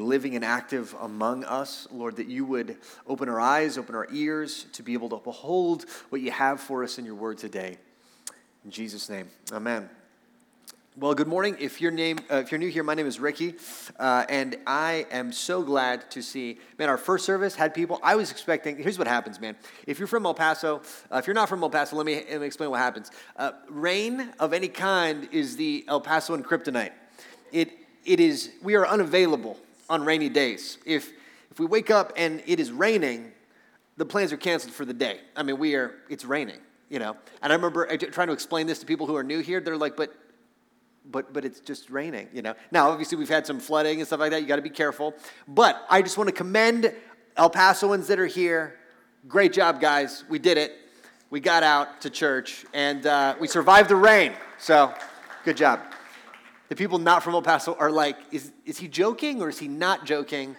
living and active among us. Lord, that you would open our eyes, open our ears to be able to behold what you have for us in your word today. In Jesus' name, amen. Well, good morning. If you're, name, uh, if you're new here, my name is Ricky, uh, and I am so glad to see. Man, our first service had people. I was expecting. Here's what happens, man. If you're from El Paso, uh, if you're not from El Paso, let me, let me explain what happens. Uh, rain of any kind is the El Pasoan kryptonite. It, it is. We are unavailable on rainy days. If if we wake up and it is raining, the plans are canceled for the day. I mean, we are. It's raining, you know. And I remember trying to explain this to people who are new here. They're like, but but but it's just raining, you know. Now, obviously, we've had some flooding and stuff like that. You got to be careful. But I just want to commend El Pasoans that are here. Great job, guys. We did it. We got out to church and uh, we survived the rain. So, good job. The people not from El Paso are like, is, is he joking or is he not joking?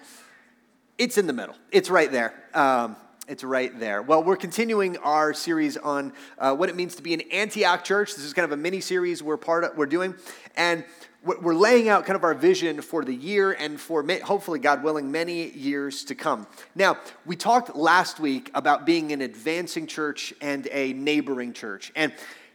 It's in the middle. It's right there. Um, it's right there. Well, we're continuing our series on uh, what it means to be an Antioch church. This is kind of a mini series we're part of, we're doing, and we're laying out kind of our vision for the year and for hopefully, God willing, many years to come. Now, we talked last week about being an advancing church and a neighboring church, and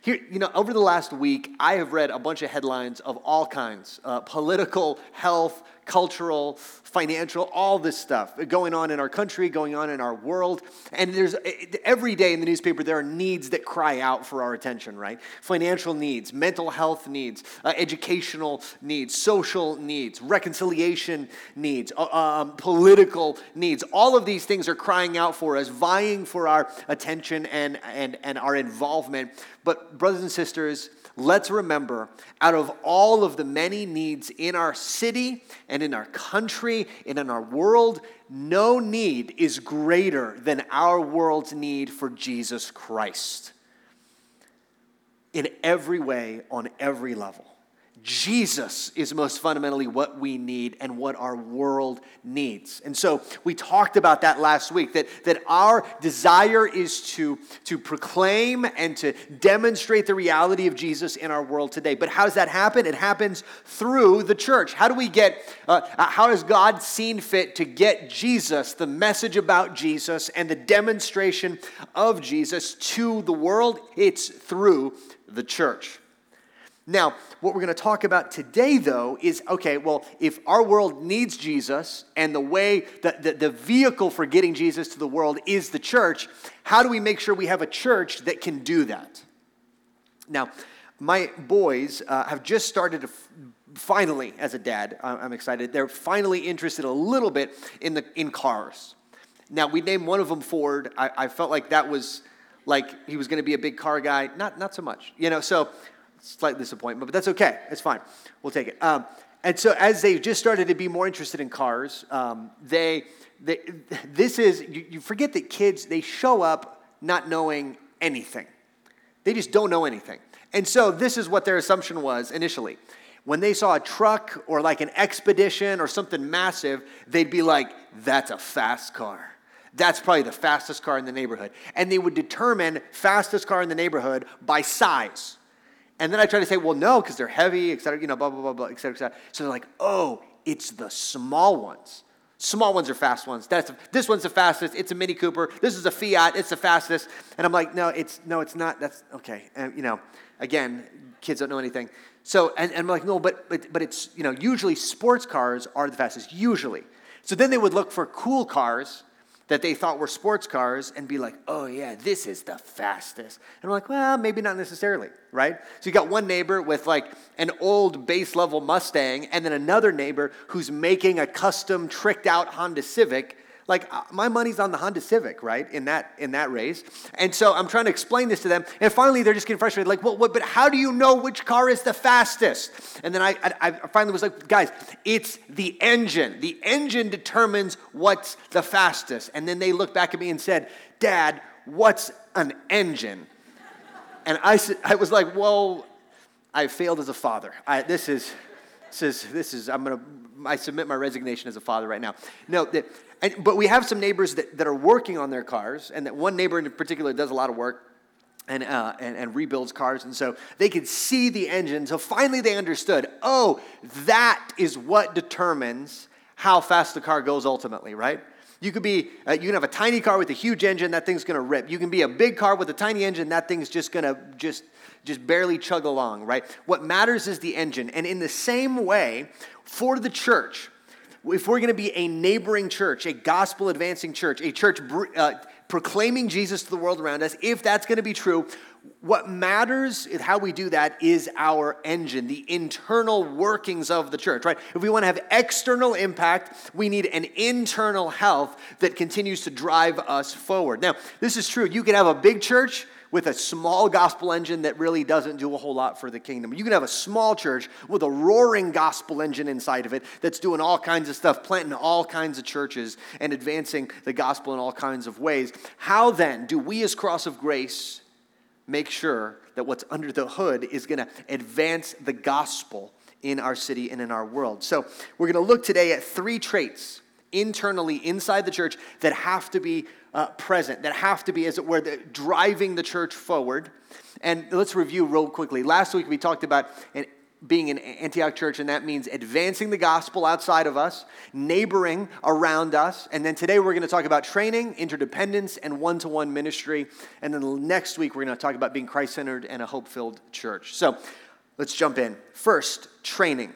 here, you know, over the last week, I have read a bunch of headlines of all kinds uh, political, health, cultural, financial, all this stuff going on in our country, going on in our world. And there's every day in the newspaper, there are needs that cry out for our attention, right? Financial needs, mental health needs, uh, educational needs, social needs, reconciliation needs, uh, um, political needs. All of these things are crying out for us, vying for our attention and, and, and our involvement. But, brothers and sisters, let's remember out of all of the many needs in our city and in our country and in our world, no need is greater than our world's need for Jesus Christ in every way, on every level. Jesus is most fundamentally what we need and what our world needs. And so we talked about that last week that, that our desire is to, to proclaim and to demonstrate the reality of Jesus in our world today. But how does that happen? It happens through the church. How do we get, uh, how has God seen fit to get Jesus, the message about Jesus, and the demonstration of Jesus to the world? It's through the church. Now, what we're going to talk about today, though, is okay, well, if our world needs Jesus and the way, that the, the vehicle for getting Jesus to the world is the church, how do we make sure we have a church that can do that? Now, my boys uh, have just started to f- finally, as a dad, I'm excited, they're finally interested a little bit in, the, in cars. Now, we named one of them Ford. I, I felt like that was like he was going to be a big car guy. Not, not so much, you know, so slight disappointment, but that's okay. It's fine. We'll take it. Um, and so, as they just started to be more interested in cars, um, they, they, this is, you, you forget that kids, they show up not knowing anything. They just don't know anything. And so, this is what their assumption was initially. When they saw a truck or like an expedition or something massive, they'd be like, that's a fast car. That's probably the fastest car in the neighborhood. And they would determine fastest car in the neighborhood by size. And then I try to say, well, no, because they're heavy, et cetera, you know, blah, blah, blah, blah, et cetera, et cetera. So they're like, oh, it's the small ones. Small ones are fast ones. That's this one's the fastest. It's a Mini Cooper. This is a Fiat. It's the fastest. And I'm like, no, it's no, it's not. That's okay. And you know, again, kids don't know anything. So and, and I'm like, no, but but but it's you know, usually sports cars are the fastest. Usually. So then they would look for cool cars that they thought were sports cars and be like, oh, yeah, this is the fastest. And I'm like, well, maybe not necessarily, right? So you got one neighbor with like an old base level Mustang, and then another neighbor who's making a custom tricked out Honda Civic like uh, my money's on the Honda Civic, right? In that in that race. And so I'm trying to explain this to them, and finally they're just getting frustrated. Like, well, what, but how do you know which car is the fastest? And then I, I, I finally was like, guys, it's the engine. The engine determines what's the fastest. And then they looked back at me and said, Dad, what's an engine? And I, I was like, well, I failed as a father. I, this is, this is, this is, I'm to, I submit my resignation as a father right now. No, that and, but we have some neighbors that, that are working on their cars, and that one neighbor in particular does a lot of work and, uh, and, and, rebuilds cars. And so they could see the engine. So finally they understood oh, that is what determines how fast the car goes ultimately, right? You could be, uh, you can have a tiny car with a huge engine, that thing's gonna rip. You can be a big car with a tiny engine, that thing's just gonna just, just barely chug along, right? What matters is the engine. And in the same way, for the church, if we're gonna be a neighboring church, a gospel advancing church, a church uh, proclaiming Jesus to the world around us, if that's gonna be true, what matters how we do that is our engine, the internal workings of the church, right? If we want to have external impact, we need an internal health that continues to drive us forward. Now, this is true. You can have a big church with a small gospel engine that really doesn't do a whole lot for the kingdom. You can have a small church with a roaring gospel engine inside of it that's doing all kinds of stuff, planting all kinds of churches and advancing the gospel in all kinds of ways. How then do we, as Cross of Grace, make sure that what's under the hood is going to advance the gospel in our city and in our world. So, we're going to look today at three traits internally inside the church that have to be uh, present, that have to be, as it were, the, driving the church forward. And let's review real quickly. Last week we talked about an being an Antioch church, and that means advancing the gospel outside of us, neighboring around us. And then today we're going to talk about training, interdependence, and one to one ministry. And then next week we're going to talk about being Christ centered and a hope filled church. So let's jump in. First, training.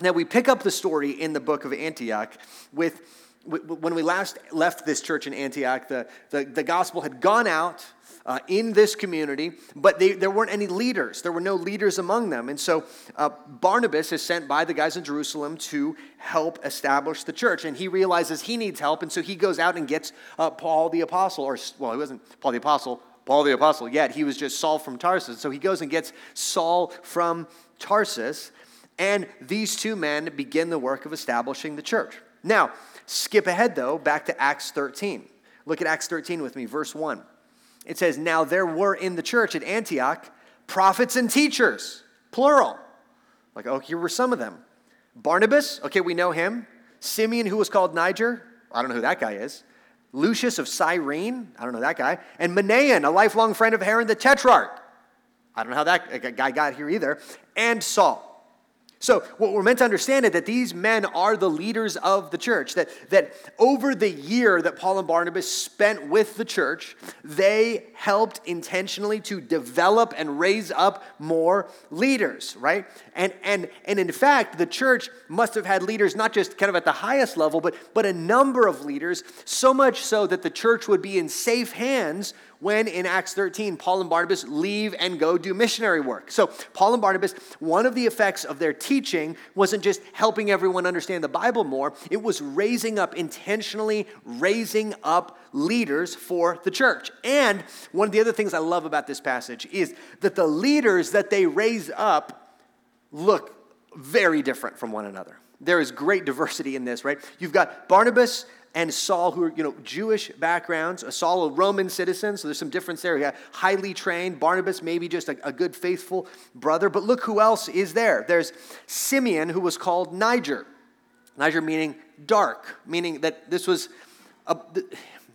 Now we pick up the story in the book of Antioch with when we last left this church in Antioch, the, the, the gospel had gone out uh, in this community, but they, there weren't any leaders. There were no leaders among them. And so uh, Barnabas is sent by the guys in Jerusalem to help establish the church. And he realizes he needs help. And so he goes out and gets uh, Paul the Apostle, or, well, he wasn't Paul the Apostle, Paul the Apostle yet. He was just Saul from Tarsus. So he goes and gets Saul from Tarsus. And these two men begin the work of establishing the church. Now, skip ahead though, back to Acts 13. Look at Acts 13 with me, verse 1 it says, Now there were in the church at Antioch prophets and teachers, plural. Like, oh, here were some of them. Barnabas, okay, we know him. Simeon, who was called Niger, I don't know who that guy is. Lucius of Cyrene, I don't know that guy. And Manaen, a lifelong friend of Herod the Tetrarch. I don't know how that guy got here either. And Saul. So, what we're meant to understand is that these men are the leaders of the church. That, that over the year that Paul and Barnabas spent with the church, they helped intentionally to develop and raise up more leaders, right? And, and, and in fact, the church must have had leaders not just kind of at the highest level, but, but a number of leaders, so much so that the church would be in safe hands when in Acts 13, Paul and Barnabas leave and go do missionary work. So, Paul and Barnabas, one of the effects of their teaching wasn't just helping everyone understand the Bible more, it was raising up, intentionally raising up leaders for the church. And one of the other things I love about this passage is that the leaders that they raise up look very different from one another. There is great diversity in this, right? You've got Barnabas and Saul, who are you know Jewish backgrounds. Saul, a Roman citizen, so there's some difference there. He got highly trained. Barnabas, maybe just a, a, good, faithful brother. But look who else is there. There's Simeon, who was called Niger. Niger meaning dark, meaning that this was a,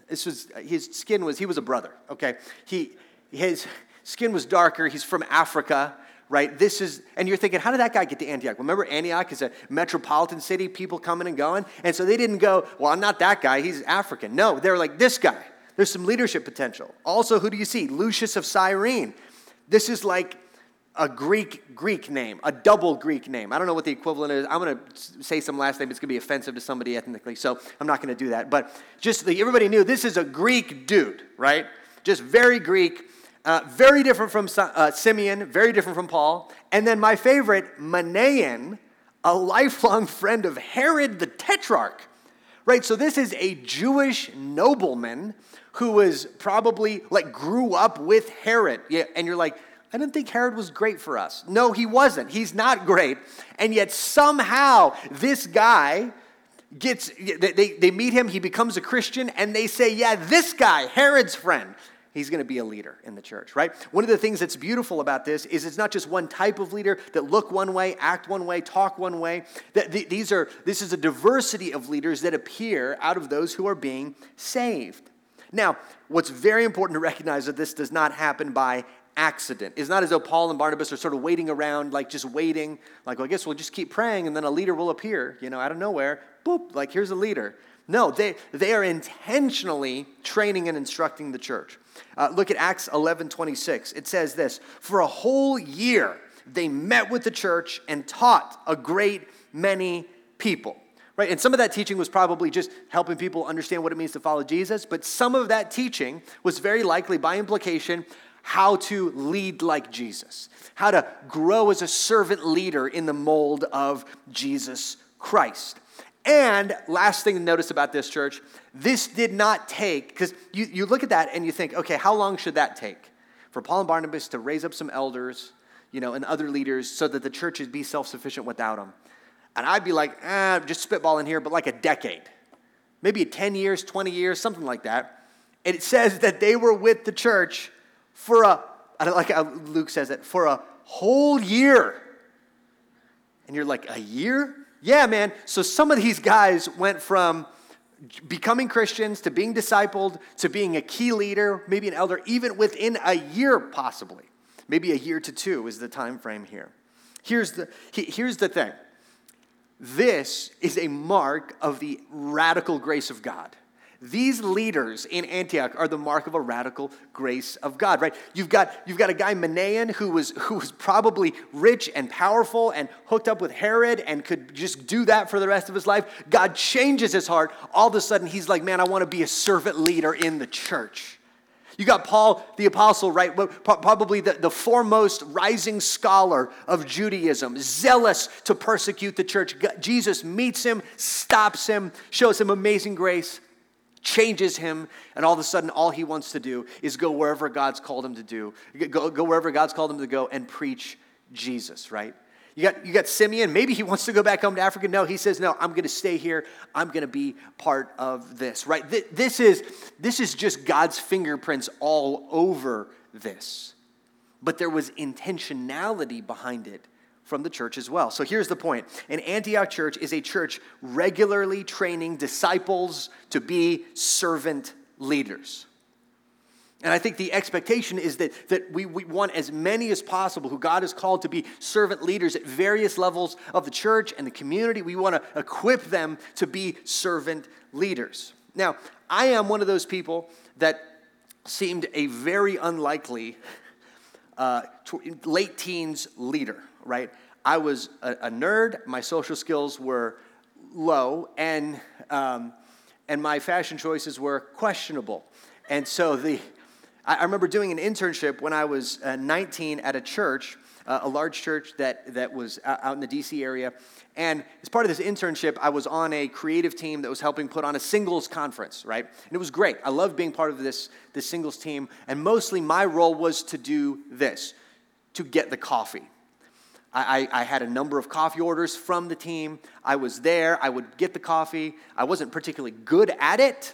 this was his skin was he was a brother. Okay, he his skin was darker. He's from Africa right? This is, and you're thinking, how did that guy get to Antioch? Remember, Antioch is a metropolitan city, people coming and going. And so they didn't go, well, I'm not that guy, he's African. No, they're like, this guy. There's some leadership potential. Also, who do you see? Lucius of Cyrene. This is like a Greek Greek name, a double Greek name. I don't know what the equivalent is. I'm going to say some last name. It's going to be offensive to somebody ethnically, so I'm not going to do that. But just everybody knew this is a Greek dude, right? Just very Greek. Uh, very different from uh, Simeon, very different from Paul. And then my favorite, Manaen, a lifelong friend of Herod the Tetrarch. Right, so this is a Jewish nobleman who was probably like grew up with Herod. Yeah, and you're like, I didn't think Herod was great for us. No, he wasn't. He's not great. And yet somehow this guy gets, they, they meet him, he becomes a Christian, and they say, yeah, this guy, Herod's friend, he's going to be a leader in the church, right? One of the things that's beautiful about this is it's not just one type of leader that look one way, act one way, talk one way. These are this is a diversity of leaders that appear out of those who are being saved. Now, what's very important to recognize that this does not happen by accident. It's not as though Paul and Barnabas are sort of waiting around, like just waiting, like, well, I guess we'll just keep praying and then a leader will appear, you know, out of nowhere. boop, like here's a leader. No, they, they are intentionally training and instructing the church. Uh, look at Acts 11 26. It says this For a whole year, they met with the church and taught a great many people. Right? And some of that teaching was probably just helping people understand what it means to follow Jesus, but some of that teaching was very likely, by implication, how to lead like Jesus, how to grow as a servant leader in the mold of Jesus Christ. And last thing to notice about this church, this did not take, because you, you look at that and you think, okay, how long should that take? For Paul and Barnabas to raise up some elders, you know, and other leaders so that the church would be self sufficient without them. And I'd be like, eh, just spitballing here, but like a decade. Maybe 10 years, 20 years, something like that. And it says that they were with the church for a, I don't like how Luke says it, for a whole year. And you're like, a year? Yeah, man. So some of these guys went from becoming Christians to being discipled to being a key leader, maybe an elder, even within a year, possibly. Maybe a year to two is the time frame here. Here's the, here's the thing this is a mark of the radical grace of God. These leaders in Antioch are the mark of a radical grace of God, right? You've got, you've got a guy, Manaen, who was, who was probably rich and powerful and hooked up with Herod and could just do that for the rest of his life. God changes his heart. All of a sudden, he's like, man, I want to be a servant leader in the church. You got Paul the Apostle, right? Probably the, the foremost rising scholar of Judaism, zealous to persecute the church. Jesus meets him, stops him, shows him amazing grace changes him, and all of a sudden, all he wants to do is go wherever God's called him to do, go, go wherever God's called him to go and preach Jesus, right? You got, you got Simeon. Maybe he wants to go back home to Africa. No, he says, No, I'm going to stay here. I'm going to be part of this, right? This is, this is just God's fingerprints all over this. But there was intentionality behind it from the church as well. So here's the point an Antioch church is a church regularly training disciples to be servant leaders. And I think the expectation is that, that we, we want as many as possible who God has called to be servant leaders at various levels of the church and the community. We want to equip them to be servant leaders. Now, I am one of those people that seemed a very unlikely uh, late teens leader, right? I was a, a nerd, my social skills were low, and, um, and my fashion choices were questionable. And so the, I, remember doing an internship when I was uh, 19 at a church, uh, a large church that, that was out in the DC area. And as part of this internship, I was on a creative team that was helping put on a singles conference, right? And it was great. I loved being part of this, this singles team. And mostly my role was to do this to get the coffee. I, I, had a number of coffee orders from the team. I was there. I would get the coffee. I wasn't particularly good at it.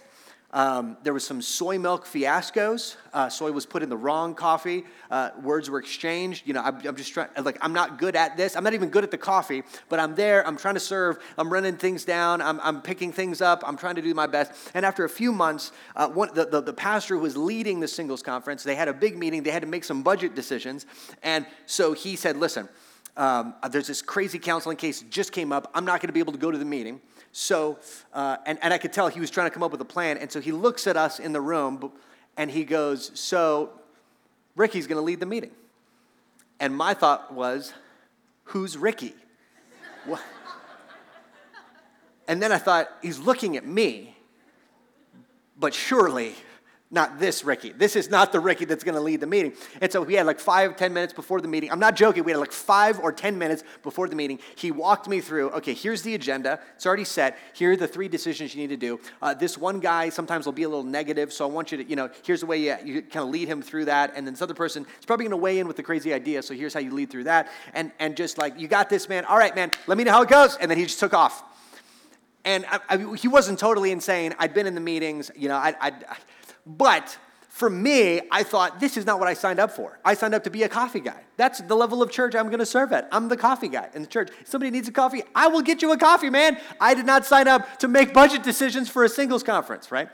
Um, there was some soy milk fiascos. Uh, soy was put in the wrong coffee. Uh, words were exchanged. You know, I'm, I'm, just trying. Like, I'm not good at this. I'm not even good at the coffee. But I'm there. I'm trying to serve. I'm running things down. I'm, I'm picking things up. I'm trying to do my best. And after a few months, uh, one, the, the, the pastor who was leading the singles conference, they had a big meeting. They had to make some budget decisions. And so he said, "Listen." Um, there's this crazy counseling case that just came up. I'm not going to be able to go to the meeting. So, uh, and, and I could tell he was trying to come up with a plan. And so he looks at us in the room and he goes, So, Ricky's going to lead the meeting. And my thought was, Who's Ricky? what? And then I thought, He's looking at me, but surely not this Ricky. This is not the Ricky that's going to lead the meeting. And so we had like five, ten minutes before the meeting. I'm not joking. We had like five or ten minutes before the meeting. He walked me through. Okay, here's the agenda. It's already set. Here are the three decisions you need to do. Uh, this one guy sometimes will be a little negative, so I want you to, you know, here's the way you, you kind of lead him through that. And then this other person is probably going to weigh in with the crazy idea. So here's how you lead through that. And and just like you got this, man. All right, man. Let me know how it goes. And then he just took off. And I, I, he wasn't totally insane. I'd been in the meetings. You know, I. I but for me, I thought, this is not what I signed up for. I signed up to be a coffee guy. That's the level of church I'm going to serve at. I'm the coffee guy in the church. If somebody needs a coffee, I will get you a coffee, man. I did not sign up to make budget decisions for a singles conference, right?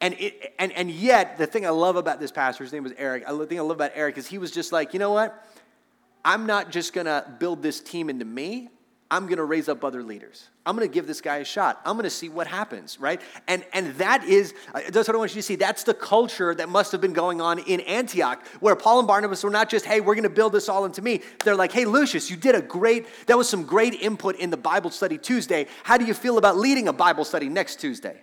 And, it, and, and yet, the thing I love about this pastor, his name was Eric, the thing I love about Eric is he was just like, you know what? I'm not just going to build this team into me. I'm going to raise up other leaders. I'm going to give this guy a shot. I'm going to see what happens, right? And, and that is, uh, that's what I want you to see. That's the culture that must have been going on in Antioch, where Paul and Barnabas were not just, hey, we're going to build this all into me. They're like, hey, Lucius, you did a great, that was some great input in the Bible study Tuesday. How do you feel about leading a Bible study next Tuesday?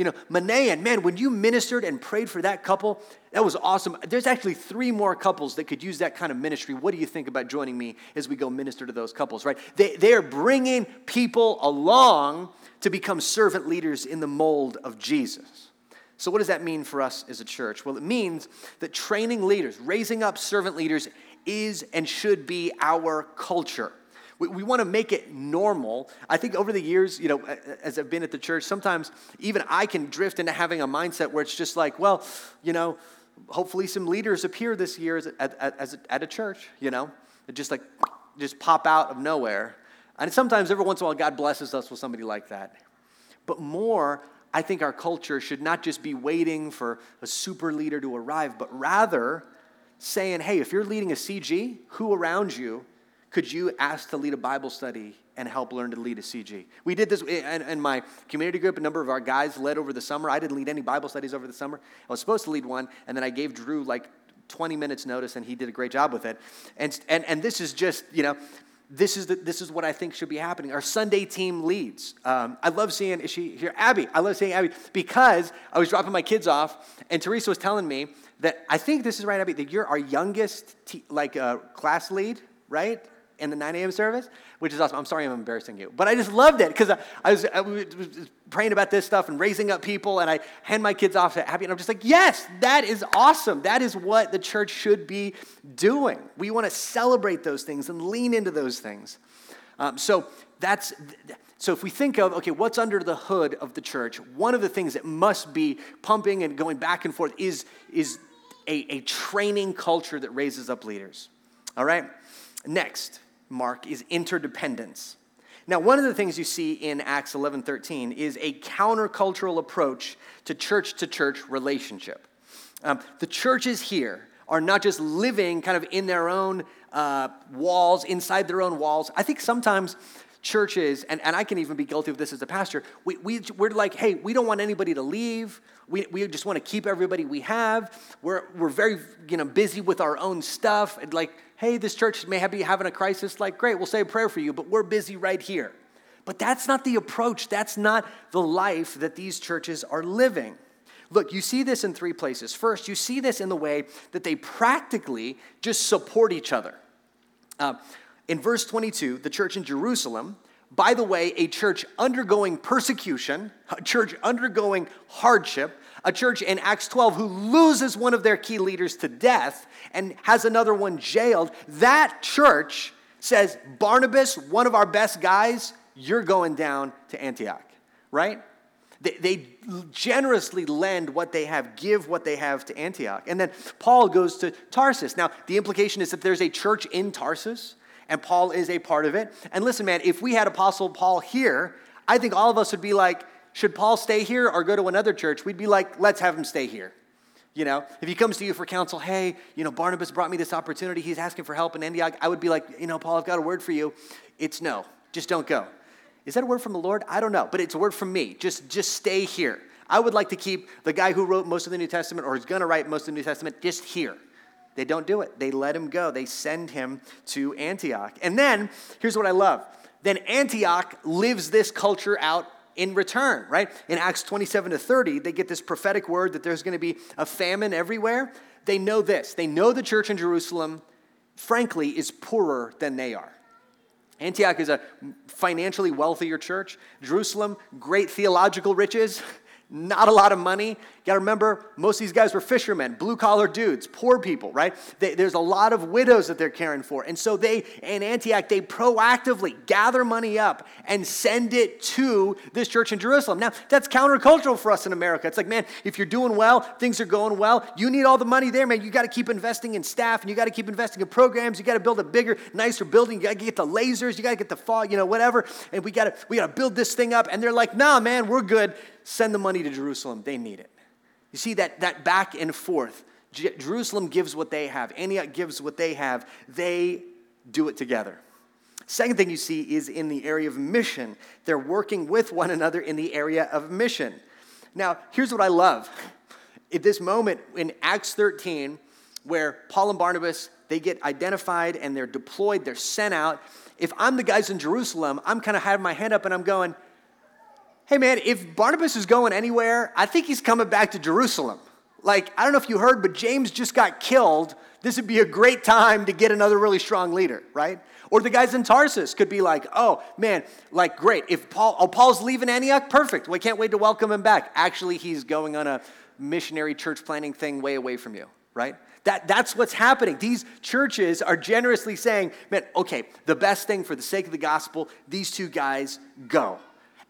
You know, Manaen, man, when you ministered and prayed for that couple, that was awesome. There's actually three more couples that could use that kind of ministry. What do you think about joining me as we go minister to those couples, right? They, they're bringing people along to become servant leaders in the mold of Jesus. So, what does that mean for us as a church? Well, it means that training leaders, raising up servant leaders, is and should be our culture. We, we want to make it normal. I think over the years, you know, as I've been at the church, sometimes even I can drift into having a mindset where it's just like, well, you know, hopefully some leaders appear this year as, at, as, at a church, you know, just like, just pop out of nowhere. And sometimes, every once in a while, God blesses us with somebody like that. But more, I think our culture should not just be waiting for a super leader to arrive, but rather saying, hey, if you're leading a CG, who around you could you ask to lead a Bible study and help learn to lead a CG? We did this in, in, my community group. A number of our guys led over the summer. I didn't lead any Bible studies over the summer. I was supposed to lead one, and then I gave Drew like 20 minutes notice, and he did a great job with it. And, and, and this is just, you know, this is, the, this is what I think should be happening. Our Sunday team leads. Um, I love seeing, is she here? Abby. I love seeing Abby because I was dropping my kids off, and Teresa was telling me that I think this is right, Abby, that you're our youngest, te- like, uh, class lead, right? In the 9 a.m. service, which is awesome. I'm sorry I'm embarrassing you, but I just loved it because I, I, was, I, was, praying about this stuff and raising up people, and I hand my kids off to Abby, and I'm just like, yes, that is awesome. That is what the church should be doing. We want to celebrate those things and lean into those things. Um, so that's so if we think of okay, what's under the hood of the church? One of the things that must be pumping and going back and forth is is a, a training culture that raises up leaders. All right. Next, mark is interdependence. Now, one of the things you see in Acts 11 13 is a countercultural approach to church to church relationship. Um, the churches here are not just living kind of in their own uh, walls, inside their own walls. I think sometimes churches, and, and I can even be guilty of this as a pastor, we, we, we're like, hey, we don't want anybody to leave. We, we just want to keep everybody we have. We're, we're very you know, busy with our own stuff. Like, hey, this church may be having a crisis, like, great, we'll say a prayer for you, but we're busy right here. But that's not the approach, that's not the life that these churches are living. Look, you see this in three places. First, you see this in the way that they practically just support each other. Uh, in verse 22, the church in Jerusalem, by the way, a church undergoing persecution, a church undergoing hardship, a church in Acts 12 who loses one of their key leaders to death and has another one jailed, that church says, Barnabas, one of our best guys, you're going down to Antioch, right? They, they, generously lend what they have, give what they have to Antioch. And then Paul goes to Tarsus. Now, the implication is that there's a church in Tarsus, and Paul is a part of it. And listen, man, if we had Apostle Paul here, I think all of us would be like, should Paul stay here or go to another church? We'd be like, let's have him stay here. You know, if he comes to you for counsel, hey, you know, Barnabas brought me this opportunity. He's asking for help in Antioch. I would be like, you know, Paul, I've got a word for you. It's no, just don't go. Is that a word from the Lord? I don't know, but it's a word from me. Just, just stay here. I would like to keep the guy who wrote most of the New Testament or is going to write most of the New Testament just here. They don't do it. They let him go. They send him to Antioch. And then, here's what I love. Then Antioch lives this culture out in return, right? In Acts 27 to 30, they get this prophetic word that there's going to be a famine everywhere. They know this. They know the church in Jerusalem, frankly, is poorer than they are. Antioch is a financially wealthier church. Jerusalem, great theological riches. not a lot of money. You got to remember, most of these guys were fishermen, blue collar dudes, poor people, right? They, there's a lot of widows that they're caring for. And so they, in Antioch, they proactively gather money up and send it to this church in Jerusalem. Now, that's countercultural for us in America. It's like, man, if you're doing well, things are going well, you need all the money there, man. You got to keep investing in staff and you got to keep investing in programs. You got to build a bigger, nicer building. You got to get the lasers. You got to get the fog, you know, whatever. And we got to, we got to build this thing up. And they're like, nah, man, we're good send the money to Jerusalem. They need it. You see that, that back and forth. Jerusalem gives what they have, Antioch gives what they have. They do it together. Second thing you see is in the area of mission. They're working with one another in the area of mission. Now, here's what I love. At this moment in Acts 13, where Paul and Barnabas, they get identified and they're deployed, they're sent out. If I'm the guys in Jerusalem, I'm kind of having my hand up and I'm going, hey man, if Barnabas is going anywhere, I think he's coming back to Jerusalem. Like, I don't know if you heard, but James just got killed. This would be a great time to get another really strong leader, right? Or the guys in Tarsus could be like, oh man, like great. If Paul, oh, Paul's leaving Antioch, perfect. We can't wait to welcome him back. Actually, he's going on a missionary church planning thing way away from you, right? That, that's what's happening. These churches are generously saying, man, okay, the best thing for the sake of the gospel, these two guys go.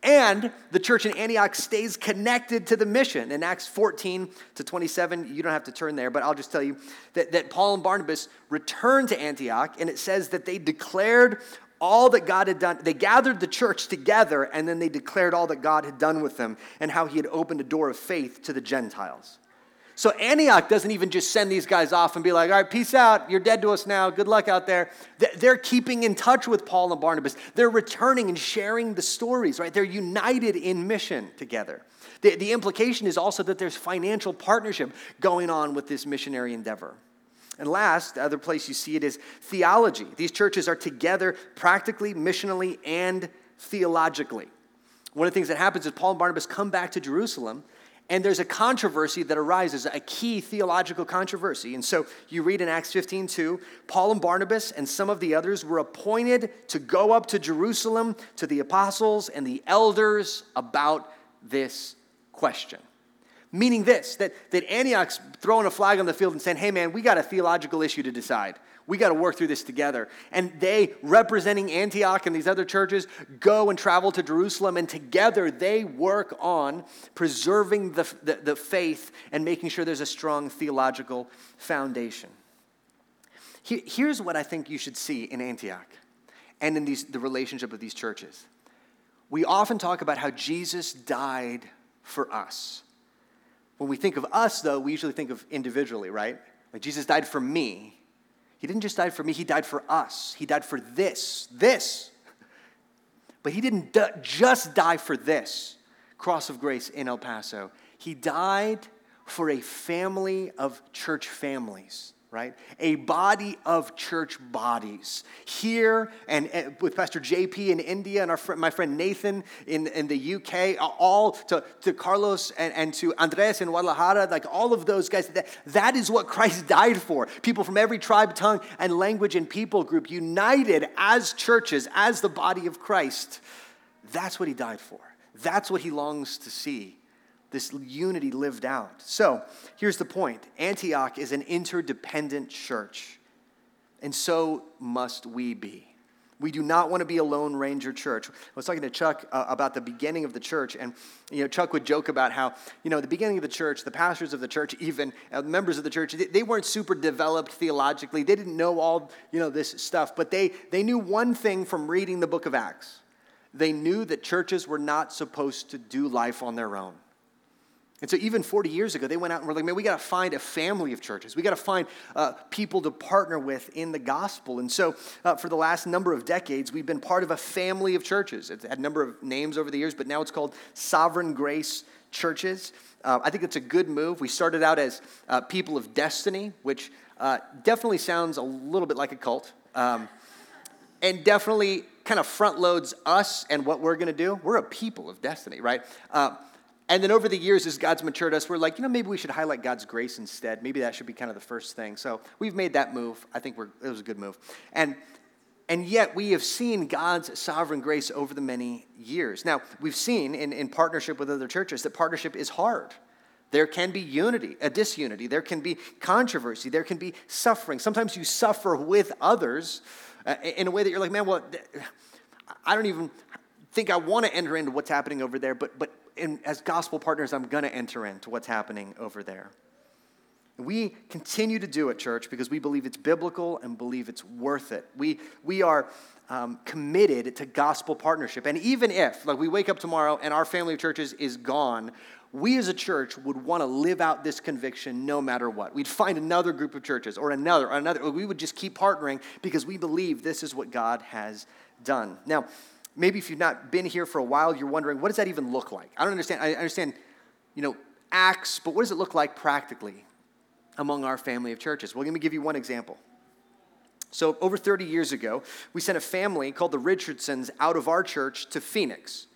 And the church in Antioch stays connected to the mission. In Acts 14 to 27, you don't have to turn there, but I'll just tell you that, that Paul and Barnabas returned to Antioch, and it says that they declared all that God had done. They gathered the church together, and then they declared all that God had done with them and how he had opened a door of faith to the Gentiles. So Antioch doesn't even just send these guys off and be like, all right, peace out. You're dead to us now. Good luck out there. They're keeping in touch with Paul and Barnabas. They're returning and sharing the stories, right? They're united in mission together. The, the implication is also that there's financial partnership going on with this missionary endeavor. And last, the other place you see it is theology. These churches are together practically, missionally, and theologically. One of the things that happens is Paul and Barnabas come back to Jerusalem and there's a controversy that arises, a key theological controversy. And so you read in Acts 15, 2, Paul and Barnabas and some of the others were appointed to go up to Jerusalem to the apostles and the elders about this question. Meaning this, that, that Antioch's throwing a flag on the field and saying, hey man, we got a theological issue to decide. We got to work through this together. And they, representing Antioch and these other churches, go and travel to Jerusalem, and together they work on preserving the, the, the faith and making sure there's a strong theological foundation. here's what I think you should see in Antioch and in these, the relationship of these churches. We often talk about how Jesus died for us. When we think of us, though, we usually think of individually, right? Like Jesus died for me. He didn't just die for me, He died for us. He died for this, this. But He didn't just die for this cross of grace in El Paso. He died for a family of church families right? A body of church bodies. Here and, with Pastor JP in India and our fr- my friend Nathan in, in the UK, all to, to Carlos and, and to Andres in Guadalajara, like all of those guys, that, that is what Christ died for. People from every tribe, tongue, and language and people group united as churches, as the body of Christ. That's what he died for. That's what he longs to see this unity lived out. So here's the point Antioch is an interdependent church, and so must we be. We do not want to be a Lone Ranger church. I was talking to Chuck uh, about the beginning of the church, and you know, Chuck would joke about how, you know, the beginning of the church, the pastors of the church, even uh, members of the church, they, they, weren't super developed theologically. They didn't know all, you know, this stuff, but they, they knew one thing from reading the book of Acts. They knew that churches were not supposed to do life on their own. And so, even 40 years ago, they went out and were like, man, we got to find a family of churches. We got to find uh, people to partner with in the gospel. And so, uh, for the last number of decades, we've been part of a family of churches. It's had a number of names over the years, but now it's called Sovereign Grace Churches. Uh, I think it's a good move. We started out as uh, People of Destiny, which uh, definitely sounds a little bit like a cult. Um, and definitely kind of front loads us and what we're going to do. We're a people of destiny, right? Uh, and then over the years, as God's matured us, we're like, you know, maybe we should highlight God's grace instead. Maybe that should be kind of the first thing. So we've made that move. I think it was a good move. And, and yet we have seen God's sovereign grace over the many years. Now, we've seen in, in partnership with other churches that partnership is hard. There can be unity, a disunity. There can be controversy. There can be suffering. Sometimes you suffer with others uh, in a way that you're like, man, well, I don't even think I want to enter into what's happening over there, but, but in, as gospel partners, I'm going to enter into what's happening over there. We continue to do it, church, because we believe it's biblical and believe it's worth it. We, we are um, committed to gospel partnership. And even if, like, we wake up tomorrow and our family of churches is gone, we as a church would want to live out this conviction no matter what. We'd find another group of churches or another, or another. We would just keep partnering because we believe this is what God has done. Now, maybe if you've not been here for a while, you're wondering, what does that even look like? I don't understand. I understand, you know, Acts, but what does it look like practically among our family of churches? Well, let me give you one example. So, over 30 years ago, we sent a family called the Richardsons out of our church to Phoenix.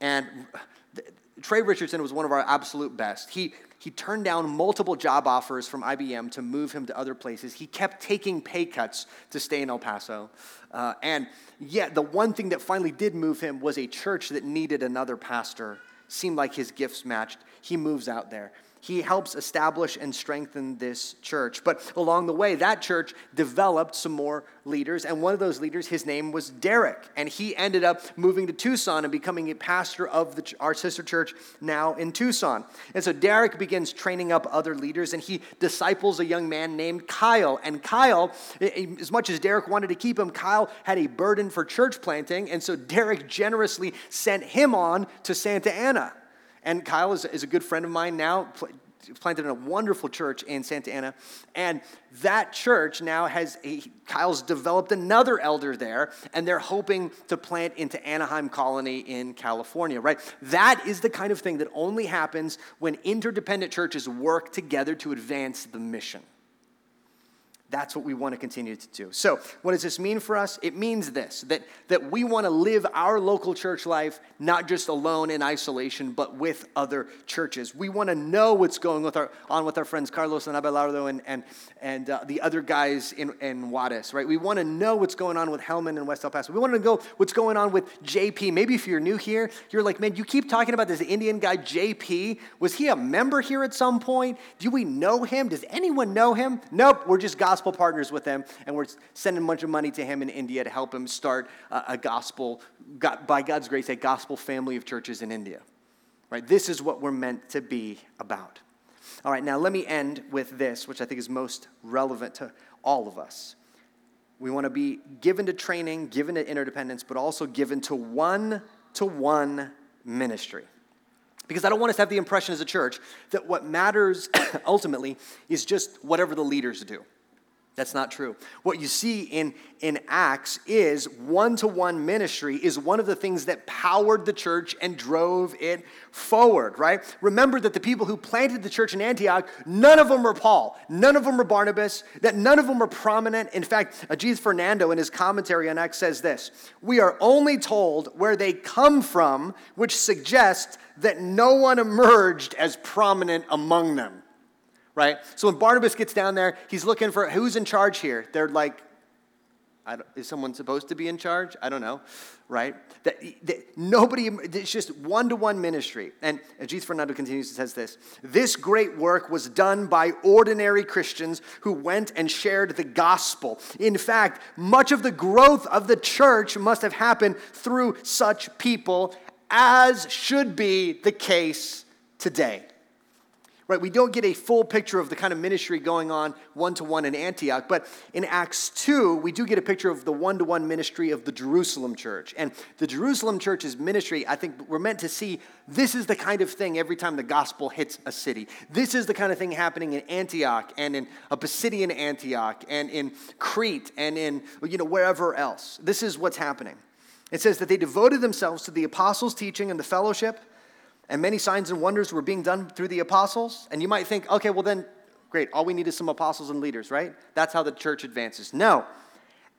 And uh, Trey Richardson was one of our absolute best. He, he turned down multiple job offers from IBM to move him to other places. He kept taking pay cuts to stay in El Paso. Uh, and yet, the one thing that finally did move him was a church that needed another pastor. Seemed like his gifts matched. He moves out there he helps establish and strengthen this church. But along the way, that church developed some more leaders, and one of those leaders, his name was Derek, and he ended up moving to Tucson and becoming a pastor of the, our sister church now in Tucson. And so Derek begins training up other leaders, and he disciples a young man named Kyle. And Kyle, as much as Derek wanted to keep him, Kyle had a burden for church planting, and so Derek generously sent him on to Santa Ana. And Kyle is, is a good friend of mine now, planted in a wonderful church in Santa Ana. And that church now has, a, Kyle's developed another elder there, and they're hoping to plant into Anaheim Colony in California, right? That is the kind of thing that only happens when interdependent churches work together to advance the mission. That's what we want to continue to do. So, what does this mean for us? It means this that, that we want to live our local church life not just alone in isolation, but with other churches. We want to know what's going with our, on with our friends Carlos and Abelardo and, and, and uh, the other guys in, in Juarez, right? We want to know what's going on with Hellman and West El Paso. We want to know what's going on with JP. Maybe if you're new here, you're like, man, you keep talking about this Indian guy, JP. Was he a member here at some point? Do we know him? Does anyone know him? Nope, we're just gospel gospel partners with him, and we're sending a bunch of money to him in India to help him start a, gospel, by God's grace, a gospel family of churches in India. Right? This is what we're meant to be about. All right, now let me end with this, which I think is most relevant to all of us. We want to be given to training, given to interdependence, but also given to one to one ministry. Because I don't want us to have the impression as a church that what matters ultimately is just whatever the leaders do. That's not true. What you see in, in Acts is one to one ministry is one of the things that powered the church and drove it forward, right? Remember that the people who planted the church in Antioch, none of them were Paul, none of them were Barnabas, that none of them were prominent. In fact, Ajith Fernando in his commentary on Acts says this We are only told where they come from, which suggests that no one emerged as prominent among them right? So when Barnabas gets down there, he's looking for who's in charge here. They're like, is someone supposed to be in charge? I don't know, right? That, that nobody, it's just one to one ministry. And Ajith Fernando continues and says this This great work was done by ordinary Christians who went and shared the gospel. In fact, much of the growth of the church must have happened through such people, as should be the case today right? We don't get a full picture of the kind of ministry going on one to one in Antioch, but in Acts 2, we do get a picture of the one to one ministry of the Jerusalem church. And the Jerusalem church's ministry, I think we're meant to see this is the kind of thing every time the gospel hits a city. This is the kind of thing happening in Antioch and in a Pisidian Antioch and in Crete and in, you know, wherever else. This is what's happening. It says that they devoted themselves to the apostles' teaching and the fellowship and many signs and wonders were being done through the apostles. And you might think, okay, well then, great, all we need is some apostles and leaders, right? That's how the church advances. No.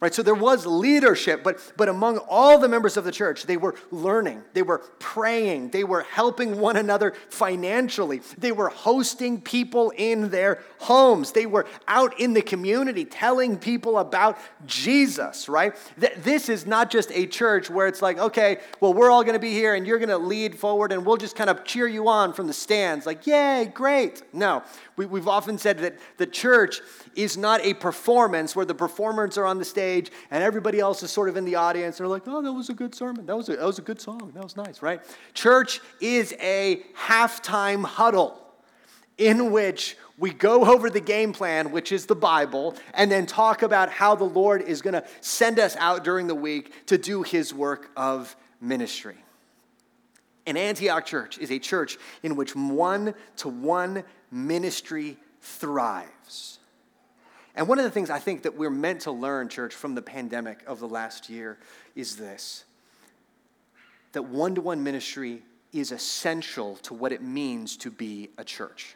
Right, so there was leadership, but, but among all the members of the church, they were learning, they were praying, they were helping one another financially, they were hosting people in their homes, they were out in the community telling people about Jesus, right? This is not just a church where it's like, okay, well, we're all gonna be here and you're gonna lead forward and we'll just kind of cheer you on from the stands, like, yay, great. No, We, we've often said that the church is not a performance where the performers are on the stage and everybody else is sort of in the audience. They're like, oh, that was a good sermon. That was a, that was a good song. That was nice, right? Church is a halftime huddle in which we go over the game plan, which is the Bible, and then talk about how the Lord is going to send us out during the week to do his work of ministry. An Antioch church is a church in which one to one ministry thrives. And one of the things I think that we're meant to learn, church, from the pandemic of the last year is this that one to one ministry is essential to what it means to be a church.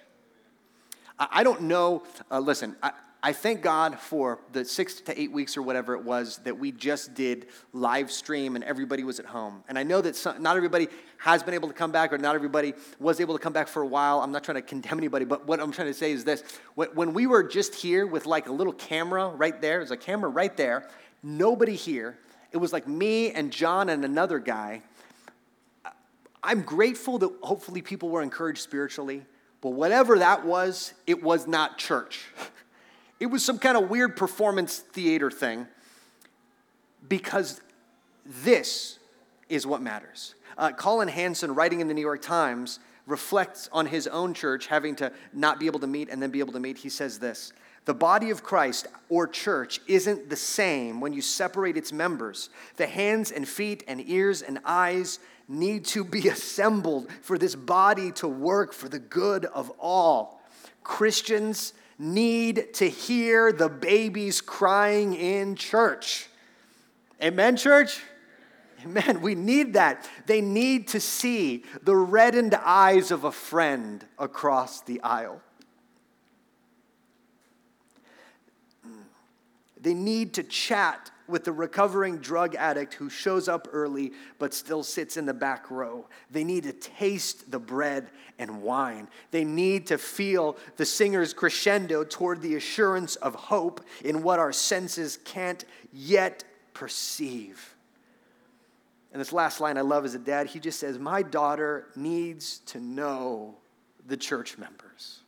I don't know, uh, listen, I, I thank God for the six to eight weeks or whatever it was that we just did live stream and everybody was at home. And I know that some, not everybody has been able to come back or not everybody was able to come back for a while. I'm not trying to condemn anybody, but what I'm trying to say is this. When we were just here with like a little camera right there, there's a camera right there, nobody here. It was like me and John and another guy. I'm grateful that hopefully people were encouraged spiritually. But whatever that was, it was not church. It was some kind of weird performance theater thing because this is what matters. Uh, Collin Hansen, writing in the New York Times, reflects on his own church having to not be able to meet and then be able to meet. He says this The body of Christ or church isn't the same when you separate its members. The hands and feet and ears and eyes need to be assembled for this body to work for the good of all. Christians need to hear the babies crying in church. Amen, church? Amen. We need that. They need to see the reddened eyes of a friend across the aisle. They need to chat with the recovering drug addict who shows up early but still sits in the back row. They need to taste the bread and wine. They need to feel the singer's crescendo toward the assurance of hope in what our senses can't yet perceive. And this last line I love as a dad, he just says, My daughter needs to know the church members.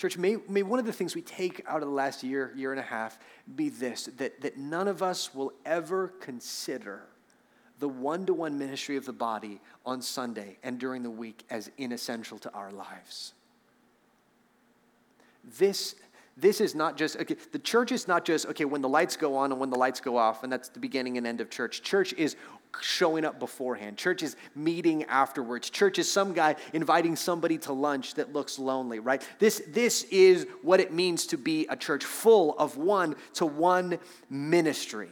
Church, may, may one of the things we take out of the last year, year and a half, be this that, that none of us will ever consider the one to one ministry of the body on Sunday and during the week as inessential to our lives. This, this is not just, okay, the church is not just, okay, when the lights go on and when the lights go off, and that's the beginning and end of church. Church is showing up beforehand. Church is meeting afterwards. Church is some guy inviting somebody to lunch that looks lonely, right? This, this is what it means to be a church full of one to one ministry.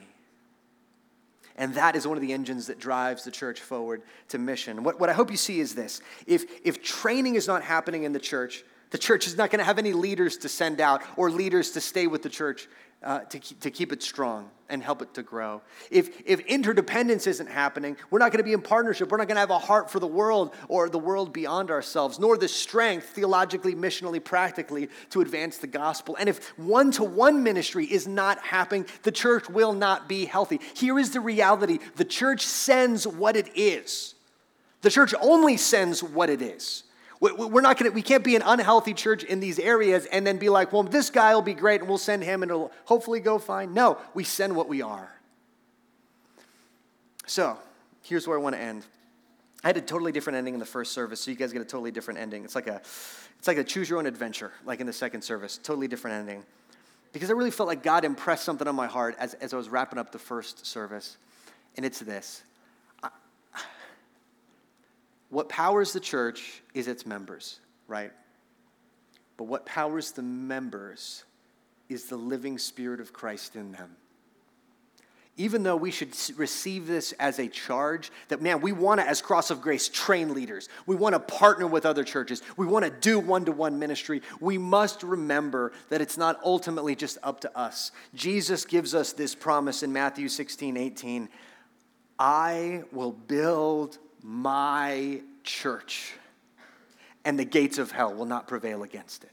And that is one of the engines that drives the church forward to mission. What, what I hope you see is this if, if training is not happening in the church, the church is not going to have any leaders to send out or leaders to stay with the church uh, to, keep, to keep it strong and help it to grow. If, if interdependence isn't happening, we're not going to be in partnership. We're not going to have a heart for the world or the world beyond ourselves, nor the strength, theologically, missionally, practically, to advance the gospel. And if one to one ministry is not happening, the church will not be healthy. Here is the reality the church sends what it is, the church only sends what it is. We're not gonna, we can't be an unhealthy church in these areas and then be like, well, this guy will be great and we'll send him and it'll hopefully go fine. No, we send what we are. So, here's where I want to end. I had a totally different ending in the first service, so you guys get a totally different ending. It's like a, it's like a choose your own adventure, like in the second service, totally different ending. Because I really felt like God impressed something on my heart as, as I was wrapping up the first service. And it's this what powers the church is its members, right? But what powers the members is the living spirit of Christ in them. Even though we should receive this as a charge, that man, we want to, as Cross of Grace, train leaders. We want to partner with other churches. We want to do one to one ministry. We must remember that it's not ultimately just up to us. Jesus gives us this promise in Matthew 16, 18 I will build my church, and the gates of hell will not prevail against it.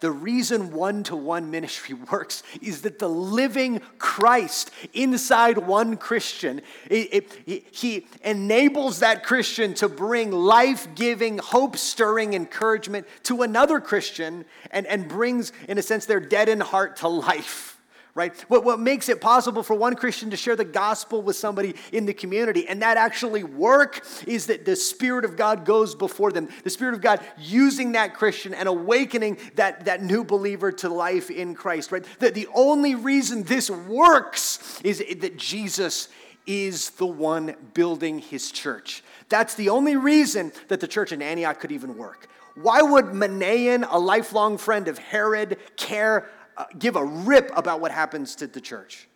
the reason one to one ministry works is that the living Christ inside one Christian, it, it, he enables that Christian to bring life giving, hope stirring encouragement to another Christian and, and brings, in a sense, their deadened heart to life right? What, what makes it possible for one Christian to share the gospel with somebody in the community and that actually work is that the Spirit of God goes before them. The Spirit of God using that Christian and awakening that, that new believer to life in Christ, right? That the only reason this works is that Jesus is the one building his church. That's the only reason that the church in Antioch could even work. Why would Manaen, a lifelong friend of Herod, care uh, give a rip about what happens to the church.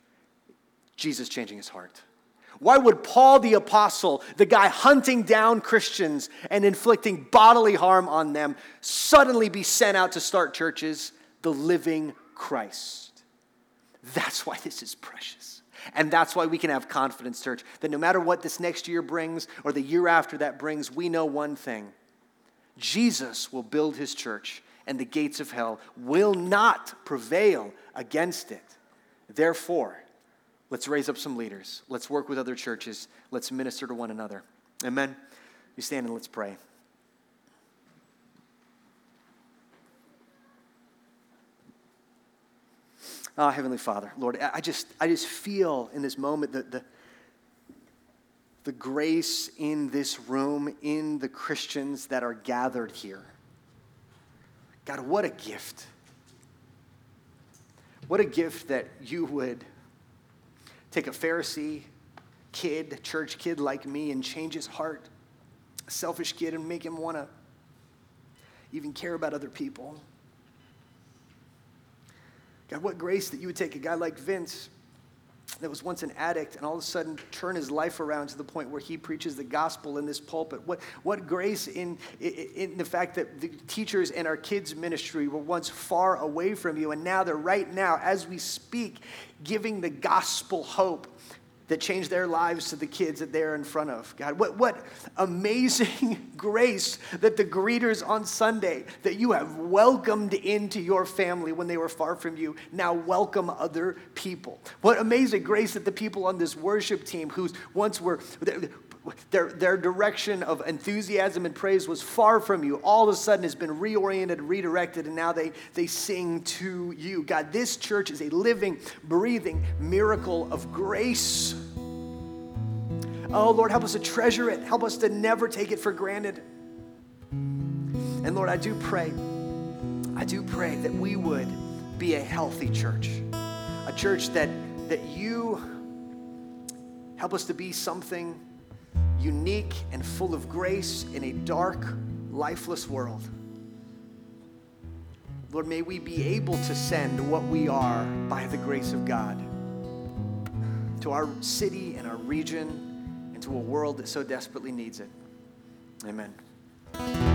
Jesus changing his heart. Why would Paul the apostle, the guy hunting down Christians and inflicting bodily harm on them, suddenly be sent out to start churches? The living Christ. That's why this is precious. And that's why we can have confidence, church, that no matter what this next year brings or the year after that brings, we know one thing Jesus will build his church and the gates of hell will not prevail against it. Therefore, let's raise up some leaders. Let's work with other churches. Let's minister to one another. Amen. You stand and let's pray. Oh, Heavenly Father, Lord, I just, I just feel in this moment that the, the grace in this room, in the Christians that are gathered here. God, what a gift. What a gift that you would take a Pharisee kid, church kid like me, and change his heart, a selfish kid, and make him want to even care about other people. God, what grace that you would take a guy like Vince that was once an addict and all of a sudden turn his life around to the point where he preaches the gospel in this pulpit. What, what grace in, in the fact that the teachers in our kids' ministry were once far away from you, and now they're right now, as we speak, giving the gospel hope that change their lives to the kids that they're in front of. God, what, what amazing grace that the greeters on Sunday that you have welcomed into your family when they were far from you now welcome other people. What amazing grace that the people on this worship team who once were their, their direction of enthusiasm and praise was far from you, all of a sudden has been reoriented, redirected, and now they, they sing to you. God, this church is a living, breathing miracle of grace. Oh, Lord, help us to treasure it. Help us to never take it for granted. And Lord, I do pray, I do pray that we would be a healthy church, a church that, that you help us to be something unique and full of grace in a dark, lifeless world. Lord, may we be able to send what we are by the grace of God to our city and our region and to a world that so desperately needs it. Amen.